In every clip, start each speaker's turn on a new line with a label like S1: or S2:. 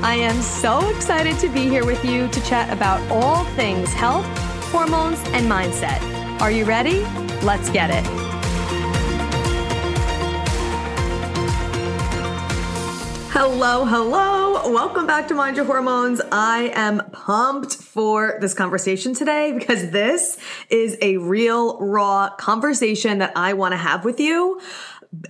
S1: I am so excited to be here with you to chat about all things health, hormones, and mindset. Are you ready? Let's get it. Hello, hello. Welcome back to Mind Your Hormones. I am pumped for this conversation today because this is a real, raw conversation that I want to have with you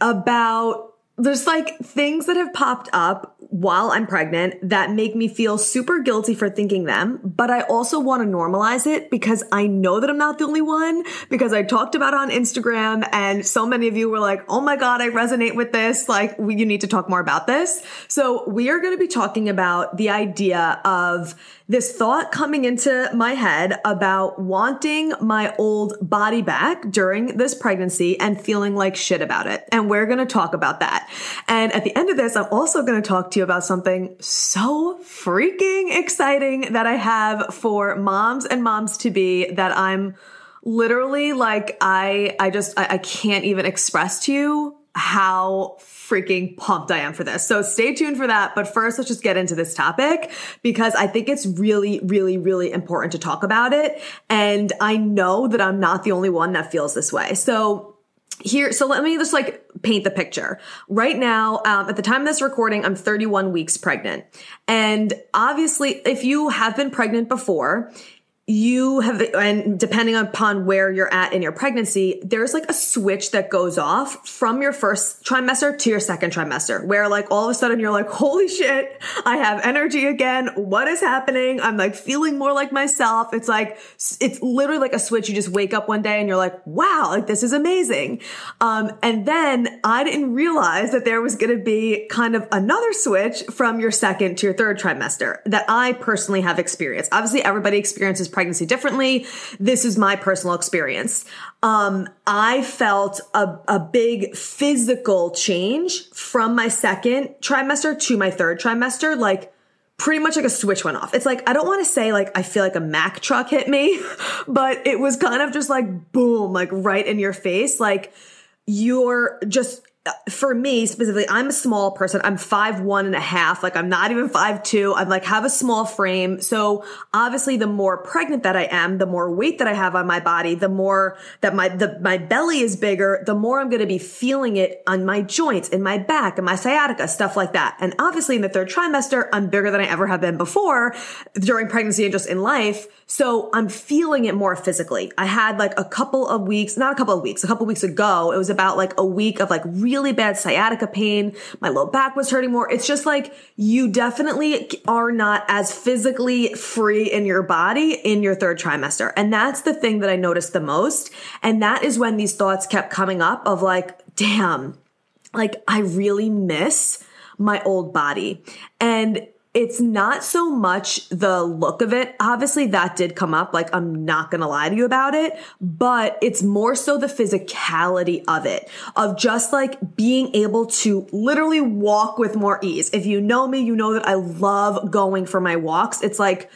S1: about there's like things that have popped up while I'm pregnant that make me feel super guilty for thinking them, but I also want to normalize it because I know that I'm not the only one because I talked about on Instagram and so many of you were like, "Oh my god, I resonate with this. Like, we, you need to talk more about this." So, we are going to be talking about the idea of this thought coming into my head about wanting my old body back during this pregnancy and feeling like shit about it. And we're going to talk about that. And at the end of this, I'm also going to talk to you about something so freaking exciting that I have for moms and moms to be that I'm literally like, I, I just, I, I can't even express to you how freaking pumped I am for this. So stay tuned for that. But first, let's just get into this topic because I think it's really, really, really important to talk about it. And I know that I'm not the only one that feels this way. So here, so let me just like paint the picture. Right now, um, at the time of this recording, I'm 31 weeks pregnant. And obviously, if you have been pregnant before, you have, and depending upon where you're at in your pregnancy, there's like a switch that goes off from your first trimester to your second trimester, where like all of a sudden you're like, holy shit, I have energy again. What is happening? I'm like feeling more like myself. It's like, it's literally like a switch. You just wake up one day and you're like, wow, like this is amazing. Um, and then I didn't realize that there was going to be kind of another switch from your second to your third trimester that I personally have experienced. Obviously, everybody experiences pregnancy differently. This is my personal experience. Um, I felt a, a big physical change from my second trimester to my third trimester. Like, pretty much like a switch went off. It's like, I don't want to say like, I feel like a Mack truck hit me, but it was kind of just like boom, like right in your face. Like you're just for me specifically, I'm a small person. I'm five one and a half. Like I'm not even five two. I'm like have a small frame. So obviously, the more pregnant that I am, the more weight that I have on my body, the more that my the my belly is bigger, the more I'm going to be feeling it on my joints, in my back, and my sciatica, stuff like that. And obviously, in the third trimester, I'm bigger than I ever have been before during pregnancy and just in life. So I'm feeling it more physically. I had like a couple of weeks, not a couple of weeks, a couple of weeks ago, it was about like a week of like really bad sciatica pain. My low back was hurting more. It's just like you definitely are not as physically free in your body in your third trimester. And that's the thing that I noticed the most. And that is when these thoughts kept coming up of like, damn, like I really miss my old body. And it's not so much the look of it. Obviously, that did come up. Like, I'm not going to lie to you about it, but it's more so the physicality of it, of just like being able to literally walk with more ease. If you know me, you know that I love going for my walks. It's like,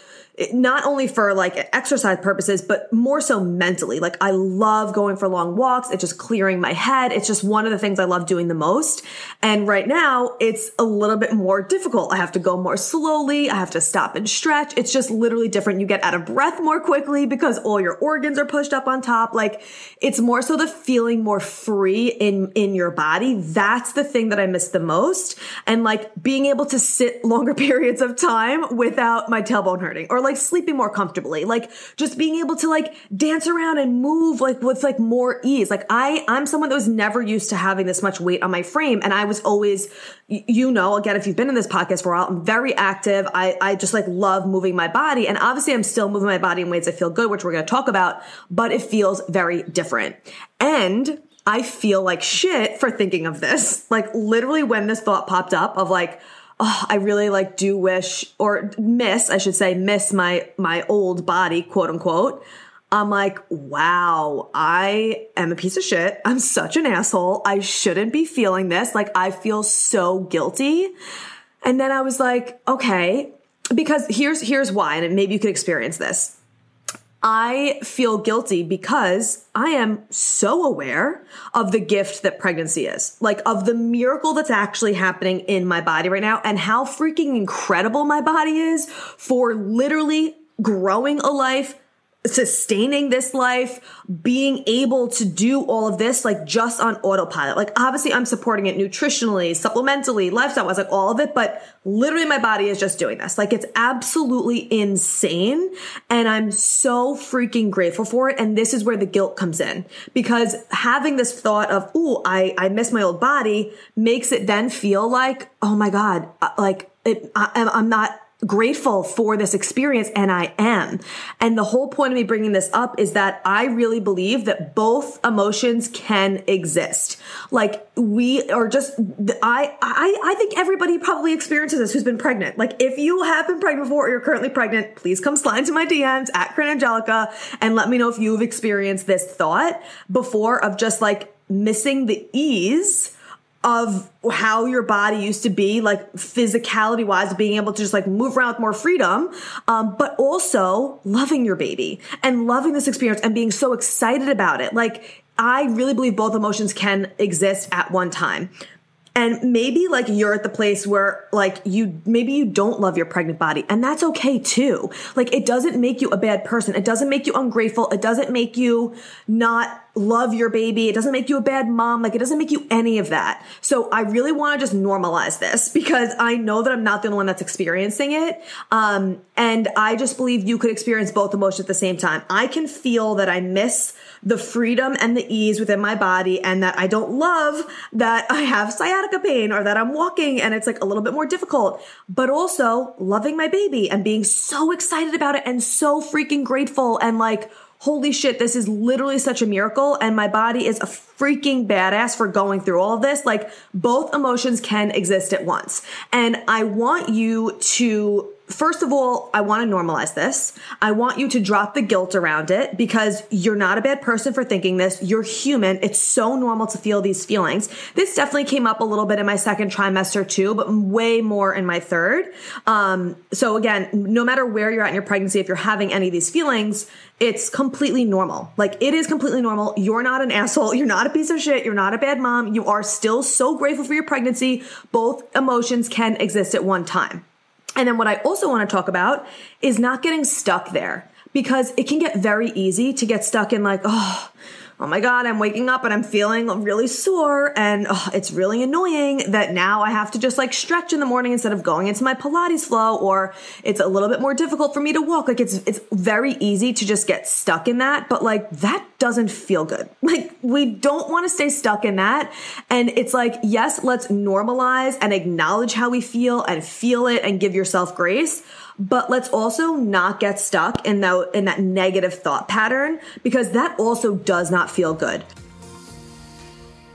S1: not only for like exercise purposes, but more so mentally. Like I love going for long walks. It's just clearing my head. It's just one of the things I love doing the most. And right now it's a little bit more difficult. I have to go more slowly. I have to stop and stretch. It's just literally different. You get out of breath more quickly because all your organs are pushed up on top. Like it's more so the feeling more free in, in your body. That's the thing that I miss the most. And like being able to sit longer periods of time without my tailbone hurting or like sleeping more comfortably, like just being able to like dance around and move like with like more ease. Like I, I'm someone that was never used to having this much weight on my frame. And I was always, you know, again, if you've been in this podcast for a while, I'm very active. I, I just like love moving my body. And obviously I'm still moving my body in ways that feel good, which we're going to talk about, but it feels very different. And I feel like shit for thinking of this. Like literally when this thought popped up of like, oh, I really like do wish or miss, I should say, miss my my old body, quote unquote. I'm like, wow, I am a piece of shit. I'm such an asshole. I shouldn't be feeling this. Like, I feel so guilty. And then I was like, okay, because here's, here's why. And maybe you could experience this. I feel guilty because I am so aware of the gift that pregnancy is, like of the miracle that's actually happening in my body right now and how freaking incredible my body is for literally growing a life, sustaining this life, being able to do all of this, like just on autopilot. Like obviously I'm supporting it nutritionally, supplementally, lifestyle wise, like all of it, but literally my body is just doing this. Like it's absolutely insane. And I'm so freaking grateful for it. And this is where the guilt comes in because having this thought of, Ooh, I, I miss my old body makes it then feel like, oh my God, uh, like it, I, I'm not grateful for this experience and I am. And the whole point of me bringing this up is that I really believe that both emotions can exist. Like we are just, I, I, I think everybody probably experiences this who's been pregnant. Like if you have been pregnant before or you're currently pregnant, please come slide into my DMs at Corinne Angelica and let me know if you've experienced this thought before of just like missing the ease of how your body used to be, like physicality wise, being able to just like move around with more freedom, um, but also loving your baby and loving this experience and being so excited about it. Like, I really believe both emotions can exist at one time. And maybe like you're at the place where like you, maybe you don't love your pregnant body and that's okay too. Like it doesn't make you a bad person. It doesn't make you ungrateful. It doesn't make you not love your baby. It doesn't make you a bad mom. Like it doesn't make you any of that. So I really want to just normalize this because I know that I'm not the only one that's experiencing it. Um, and I just believe you could experience both emotions at the same time. I can feel that I miss the freedom and the ease within my body and that I don't love that I have sciatica pain or that I'm walking and it's like a little bit more difficult, but also loving my baby and being so excited about it and so freaking grateful and like, holy shit, this is literally such a miracle. And my body is a freaking badass for going through all of this. Like both emotions can exist at once. And I want you to first of all, I want to normalize this. I want you to drop the guilt around it because you're not a bad person for thinking this. You're human. It's so normal to feel these feelings. This definitely came up a little bit in my second trimester too, but way more in my third. Um, so again, no matter where you're at in your pregnancy, if you're having any of these feelings, it's completely normal. Like it is completely normal. You're not an asshole. You're not a piece of shit. You're not a bad mom. You are still so grateful for your pregnancy. Both emotions can exist at one time. And then what I also want to talk about is not getting stuck there because it can get very easy to get stuck in like, oh, oh my God, I'm waking up and I'm feeling really sore and oh, it's really annoying that now I have to just like stretch in the morning instead of going into my Pilates flow or it's a little bit more difficult for me to walk. Like it's, it's very easy to just get stuck in that, but like that doesn't feel good. Like we don't want to stay stuck in that. And it's like, yes, let's normalize and acknowledge how we feel and feel it and give yourself grace but let's also not get stuck in that in that negative thought pattern because that also does not feel good.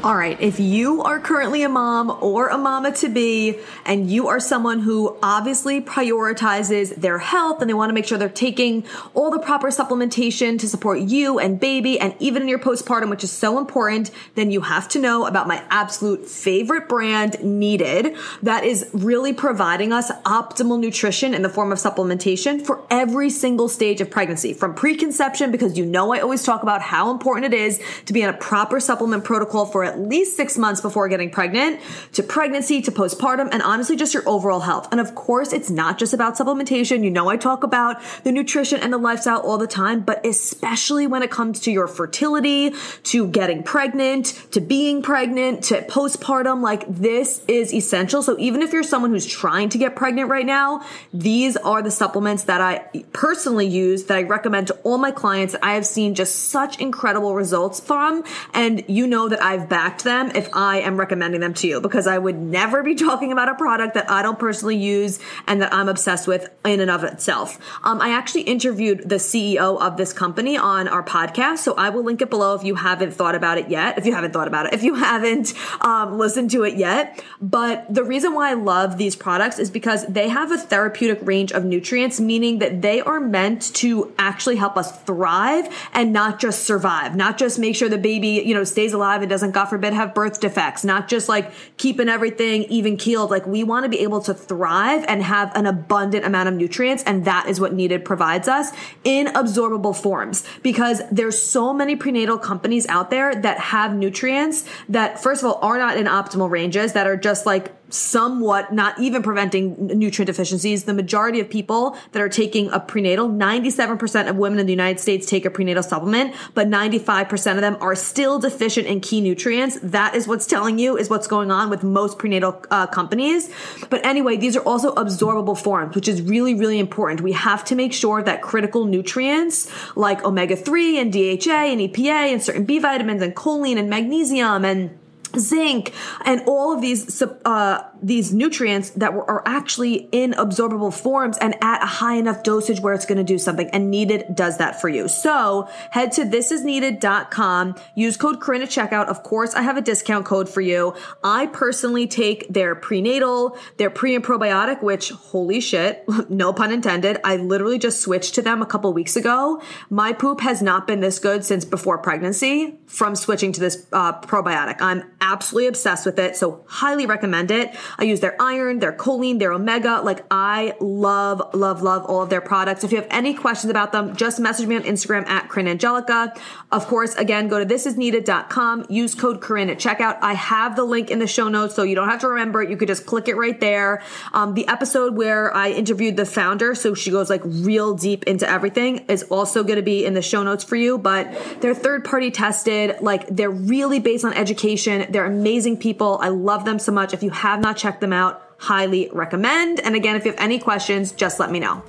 S1: All right, if you are currently a mom or a mama to be, and you are someone who obviously prioritizes their health and they want to make sure they're taking all the proper supplementation to support you and baby, and even in your postpartum, which is so important, then you have to know about my absolute favorite brand, Needed, that is really providing us optimal nutrition in the form of supplementation for every single stage of pregnancy, from preconception, because you know I always talk about how important it is to be on a proper supplement protocol for at least six months before getting pregnant, to pregnancy, to postpartum, and honestly, just your overall health. And of course, it's not just about supplementation. You know, I talk about the nutrition and the lifestyle all the time, but especially when it comes to your fertility, to getting pregnant, to being pregnant, to postpartum, like this is essential. So even if you're someone who's trying to get pregnant right now, these are the supplements that I personally use that I recommend to all my clients. I have seen just such incredible results from. And you know that I've been backed them if I am recommending them to you because I would never be talking about a product that I don't personally use and that I'm obsessed with in and of itself. Um, I actually interviewed the CEO of this company on our podcast, so I will link it below if you haven't thought about it yet. If you haven't thought about it, if you haven't um, listened to it yet. But the reason why I love these products is because they have a therapeutic range of nutrients, meaning that they are meant to actually help us thrive and not just survive, not just make sure the baby, you know, stays alive and doesn't, God forbid, have birth defects, not just like keeping everything even keeled. Like we want to be able to thrive and have an abundant amount of nutrients. And that is what Needed provides us in absorbable forms because there's so many prenatal companies out there that have nutrients that first of all are not in optimal ranges that are just like somewhat not even preventing nutrient deficiencies. The majority of people that are taking a prenatal, 97% of women in the United States take a prenatal supplement, but 95% of them are still deficient in key nutrients. That is what's telling you is what's going on with most prenatal uh, companies. But anyway, these are also absorbable forms, which is really, really important. We have to make sure that critical nutrients like omega 3 and DHA and EPA and certain B vitamins and choline and magnesium and zinc and all of these uh, these nutrients that were, are actually in absorbable forms and at a high enough dosage where it's going to do something and needed does that for you so head to thisisneeded.com use code corinne at checkout of course i have a discount code for you i personally take their prenatal their pre and probiotic which holy shit no pun intended i literally just switched to them a couple weeks ago my poop has not been this good since before pregnancy from switching to this uh, probiotic i'm absolutely obsessed with it. So highly recommend it. I use their iron, their choline, their omega. Like I love, love, love all of their products. If you have any questions about them, just message me on Instagram at Corinne Angelica. Of course, again, go to thisisneeded.com, use code Corinne at checkout. I have the link in the show notes, so you don't have to remember it. You could just click it right there. Um, the episode where I interviewed the founder, so she goes like real deep into everything is also going to be in the show notes for you, but they're third party tested. Like they're really based on education. They're amazing people. I love them so much. If you have not checked them out, highly recommend. And again, if you have any questions, just let me know.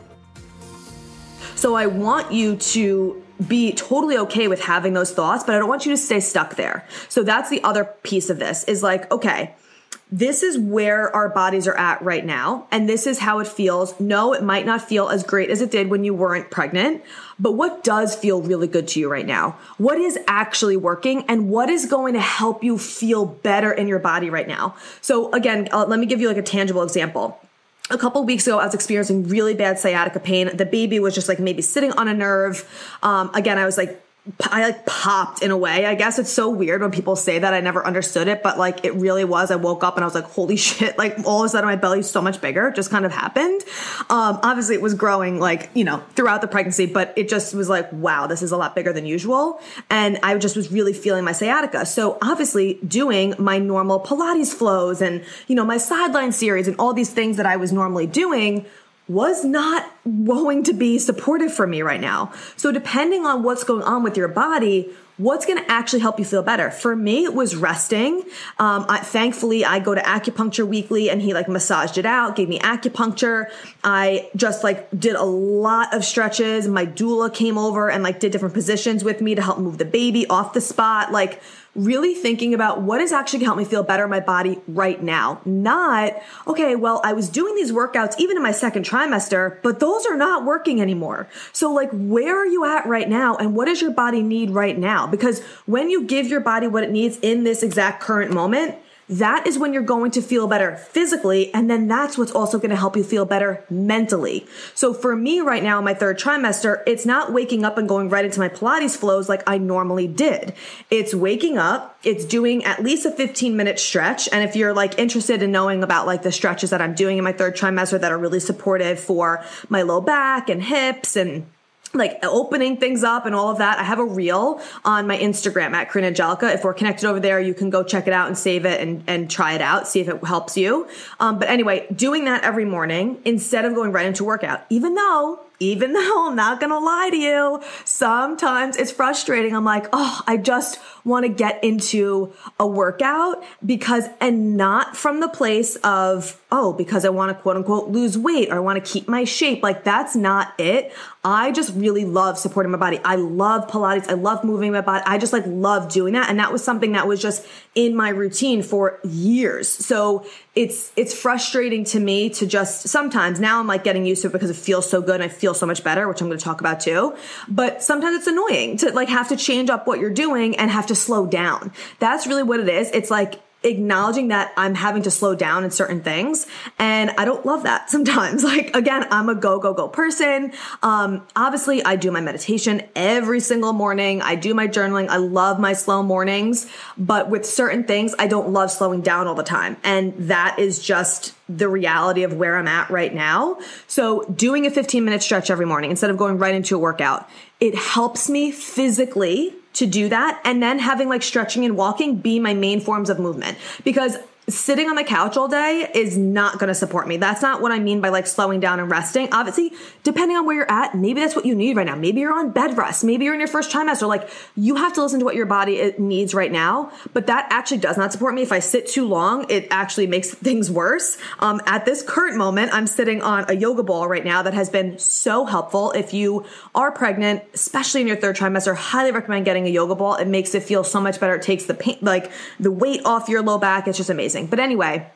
S1: So I want you to be totally okay with having those thoughts, but I don't want you to stay stuck there. So that's the other piece of this is like, okay, this is where our bodies are at right now, and this is how it feels. No, it might not feel as great as it did when you weren't pregnant, but what does feel really good to you right now? What is actually working, and what is going to help you feel better in your body right now? So, again, uh, let me give you like a tangible example a couple weeks ago, I was experiencing really bad sciatica pain. The baby was just like maybe sitting on a nerve. Um, again, I was like I like popped in a way. I guess it's so weird when people say that. I never understood it, but like it really was. I woke up and I was like, holy shit. Like all of a sudden my belly's so much bigger. It just kind of happened. Um, obviously it was growing like, you know, throughout the pregnancy, but it just was like, wow, this is a lot bigger than usual. And I just was really feeling my sciatica. So obviously doing my normal Pilates flows and, you know, my sideline series and all these things that I was normally doing was not going to be supportive for me right now. So, depending on what's going on with your body, what's going to actually help you feel better? For me it was resting. Um, I, thankfully i go to acupuncture weekly and he like massaged it out gave me acupuncture. I just like did a lot of stretches. My doula came over and like did different positions with me to help move the baby off the spot. Like really thinking about what is actually going to help me feel better in my body right now. Not, okay, well, I was doing these workouts even in my second trimester, but those are not working anymore. So, like, where are you at right now? And what does your body need right now? Because when you give your body what it needs in this exact current moment, that is when you're going to feel better physically. And then that's what's also going to help you feel better mentally. So for me right now, my third trimester, it's not waking up and going right into my Pilates flows like I normally did. It's waking up, it's doing at least a 15 minute stretch. And if you're like interested in knowing about like the stretches that I'm doing in my third trimester that are really supportive for my low back and hips and like opening things up and all of that. I have a reel on my Instagram at Corinne Angelica. If we're connected over there, you can go check it out and save it and, and try it out, see if it helps you. Um, but anyway, doing that every morning instead of going right into workout, even though even though I'm not gonna lie to you, sometimes it's frustrating. I'm like, oh, I just want to get into a workout because, and not from the place of, oh, because I want to quote unquote lose weight or I want to keep my shape. Like that's not it. I just really love supporting my body. I love Pilates. I love moving my body. I just like love doing that. And that was something that was just in my routine for years. So it's, it's frustrating to me to just sometimes now I'm like getting used to it because it feels so good and I feel so much better, which I'm going to talk about too. But sometimes it's annoying to like have to change up what you're doing and have to slow down. That's really what it is. It's like acknowledging that I'm having to slow down in certain things. And I don't love that sometimes. Like, again, I'm a go, go, go person. Um, obviously I do my meditation every single morning. I do my journaling. I love my slow mornings, but with certain things, I don't love slowing down all the time. And that is just the reality of where I'm at right now. So doing a 15 minute stretch every morning instead of going right into a workout, it helps me physically to do that and then having like stretching and walking be my main forms of movement. Because sitting on the couch all day is not going to support me. That's not what I mean by like slowing down and resting. Obviously, depending on where you're at, maybe that's what you need right now. Maybe you're on bed rest. Maybe you're in your first trimester. Like you have to listen to what your body needs right now. But that actually does not support me. If I sit too long, it actually makes things worse. Um, at this current moment, I'm sitting on a yoga ball right now that has been so helpful. If you are pregnant, especially in your third trimester, highly recommend getting a yoga ball. It makes it feel so much better. It takes the pain, like the weight off your low back. It's just amazing amazing. But anyway,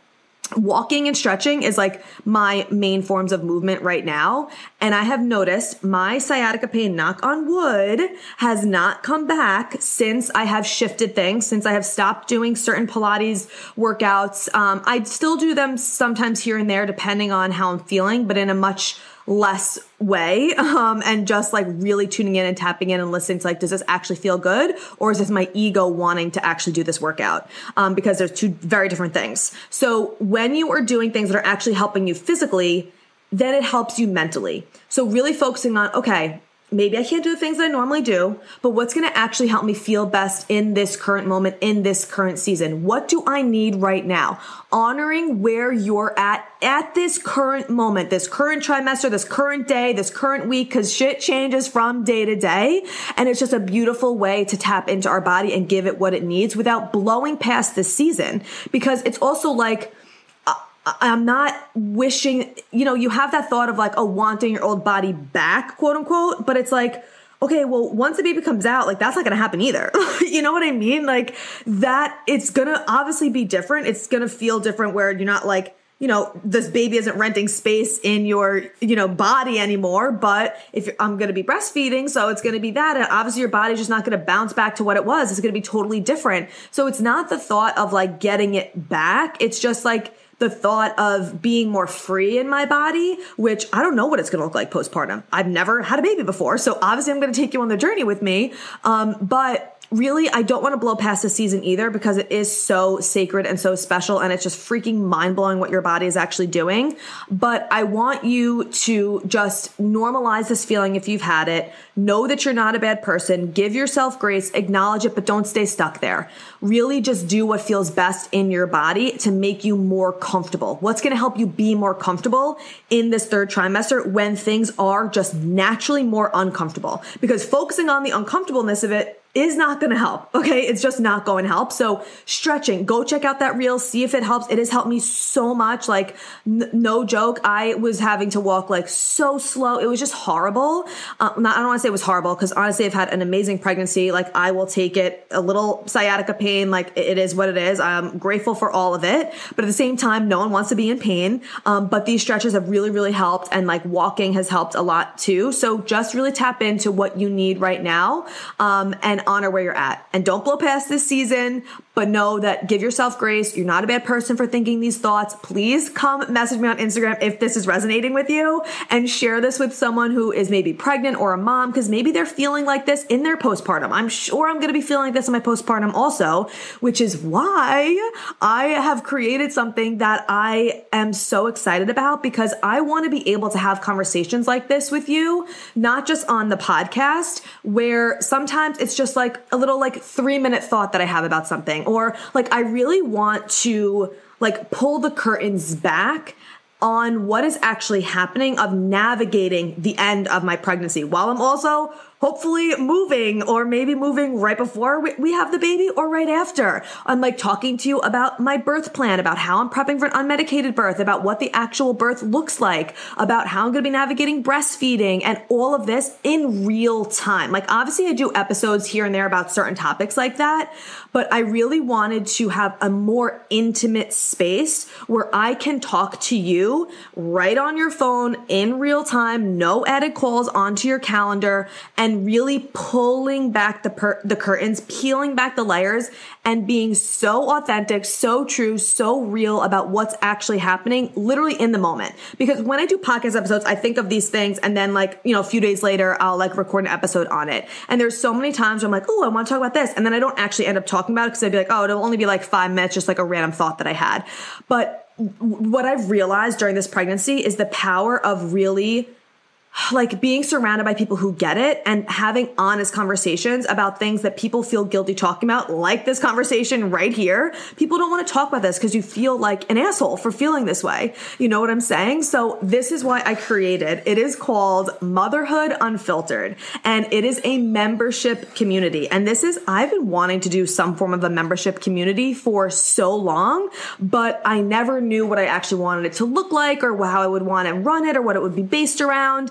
S1: walking and stretching is like my main forms of movement right now. And I have noticed my sciatica pain, knock on wood, has not come back since I have shifted things, since I have stopped doing certain Pilates workouts. Um, I still do them sometimes here and there, depending on how I'm feeling, but in a much less way um, and just like really tuning in and tapping in and listening to like does this actually feel good or is this my ego wanting to actually do this workout? Um, because there's two very different things. So when you are doing things that are actually helping you physically then it helps you mentally. So really focusing on okay maybe I can't do the things I normally do, but what's going to actually help me feel best in this current moment, in this current season? What do I need right now? Honoring where you're at at this current moment, this current trimester, this current day, this current week, because shit changes from day to day. And it's just a beautiful way to tap into our body and give it what it needs without blowing past this season. Because it's also like, I'm not wishing, you know, you have that thought of like, oh, wanting your old body back, quote unquote, but it's like, okay, well, once the baby comes out, like that's not gonna happen either. you know what I mean? Like that, it's gonna obviously be different. It's gonna feel different where you're not like, you know, this baby isn't renting space in your, you know, body anymore. But if I'm going to be breastfeeding, so it's going to be that. And obviously your body's just not going to bounce back to what it was. It's going to be totally different. So it's not the thought of like getting it back. It's just like, the thought of being more free in my body, which I don't know what it's going to look like postpartum. I've never had a baby before. So obviously I'm going to take you on the journey with me. Um, but really, I don't want to blow past the season either because it is so sacred and so special and it's just freaking mind blowing what your body is actually doing. But I want you to just normalize this feeling if you've had it. Know that you're not a bad person. Give yourself grace, acknowledge it, but don't stay stuck there. Really just do what feels best in your body to make you more comfortable. What's going to help you be more comfortable in this third trimester when things are just naturally more uncomfortable? Because focusing on the uncomfortableness of it is not going to help. Okay. It's just not going to help. So stretching, go check out that reel, see if it helps. It has helped me so much. Like n- no joke. I was having to walk like so slow. It was just horrible. Uh, not, I don't want to say it was horrible because honestly, I've had an amazing pregnancy. Like I will take it a little sciatica pain. Like it is what it is. I'm grateful for all of it. But at the same time, no one wants to be in pain. Um, but these stretches have really, really helped. And like walking has helped a lot too. So just really tap into what you need right now. Um, and honor where you're at. And don't blow past this season, but know that give yourself grace. You're not a bad person for thinking these thoughts. Please come message me on Instagram if this is resonating with you and share this with someone who is maybe pregnant or a mom because maybe they're feeling like this in their postpartum. I'm sure I'm going to be feeling like this in my postpartum also, which is why I have created something that I am so excited about because I want to be able to have conversations like this with you, not just on the podcast where sometimes it's just like a little like three minute thought that I have about something or like I really want to like pull the curtains back on what is actually happening of navigating the end of my pregnancy while I'm also hopefully moving or maybe moving right before we have the baby or right after. I'm like talking to you about my birth plan, about how I'm prepping for an unmedicated birth, about what the actual birth looks like, about how I'm going to be navigating breastfeeding and all of this in real time. Like obviously I do episodes here and there about certain topics like that, but I really wanted to have a more intimate space where I can talk to you right on your phone in real time, no added calls onto your calendar and and really pulling back the per- the curtains, peeling back the layers and being so authentic, so true, so real about what's actually happening literally in the moment. Because when I do podcast episodes, I think of these things and then like, you know, a few days later, I'll like record an episode on it. And there's so many times I'm like, oh, I want to talk about this. And then I don't actually end up talking about it because I'd be like, oh, it'll only be like five minutes, just like a random thought that I had. But what I've realized during this pregnancy is the power of really like being surrounded by people who get it and having honest conversations about things that people feel guilty talking about, like this conversation right here. People don't want to talk about this because you feel like an asshole for feeling this way. You know what I'm saying? So this is why I created. It is called Motherhood Unfiltered and it is a membership community. And this is, I've been wanting to do some form of a membership community for so long, but I never knew what I actually wanted it to look like or how I would want to run it or what it would be based around.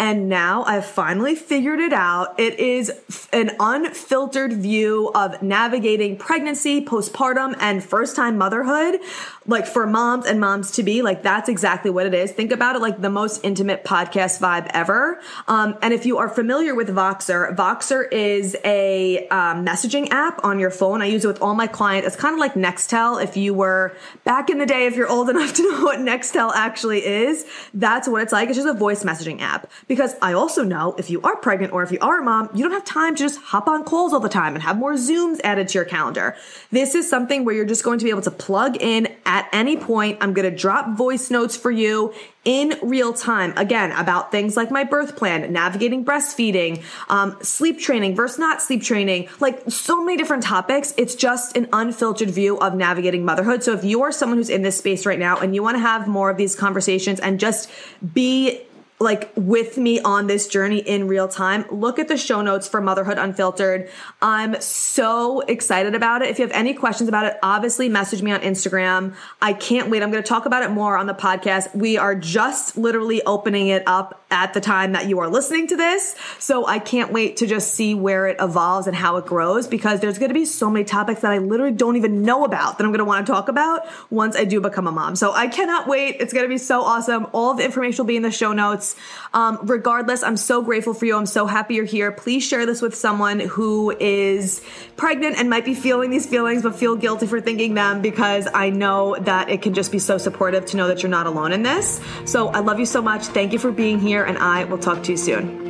S1: And now I've finally figured it out. It is an unfiltered view of navigating pregnancy, postpartum, and first time motherhood. Like for moms and moms to be, like that's exactly what it is. Think about it like the most intimate podcast vibe ever. Um, and if you are familiar with Voxer, Voxer is a um, messaging app on your phone. I use it with all my clients. It's kind of like Nextel. If you were back in the day, if you're old enough to know what Nextel actually is, that's what it's like. It's just a voice messaging app because I also know if you are pregnant or if you are a mom, you don't have time to just hop on calls all the time and have more Zooms added to your calendar. This is something where you're just going to be able to plug in at any point. I'm going to drop voice notes for you in real time again about things like my birth plan navigating breastfeeding um, sleep training versus not sleep training like so many different topics it's just an unfiltered view of navigating motherhood so if you are someone who's in this space right now and you want to have more of these conversations and just be like with me on this journey in real time, look at the show notes for Motherhood Unfiltered. I'm so excited about it. If you have any questions about it, obviously message me on Instagram. I can't wait. I'm going to talk about it more on the podcast. We are just literally opening it up at the time that you are listening to this. So I can't wait to just see where it evolves and how it grows because there's going to be so many topics that I literally don't even know about that I'm going to want to talk about once I do become a mom. So I cannot wait. It's going to be so awesome. All the information will be in the show notes. Um, regardless, I'm so grateful for you. I'm so happy you're here. Please share this with someone who is pregnant and might be feeling these feelings, but feel guilty for thinking them because I know that it can just be so supportive to know that you're not alone in this. So I love you so much. Thank you for being here, and I will talk to you soon.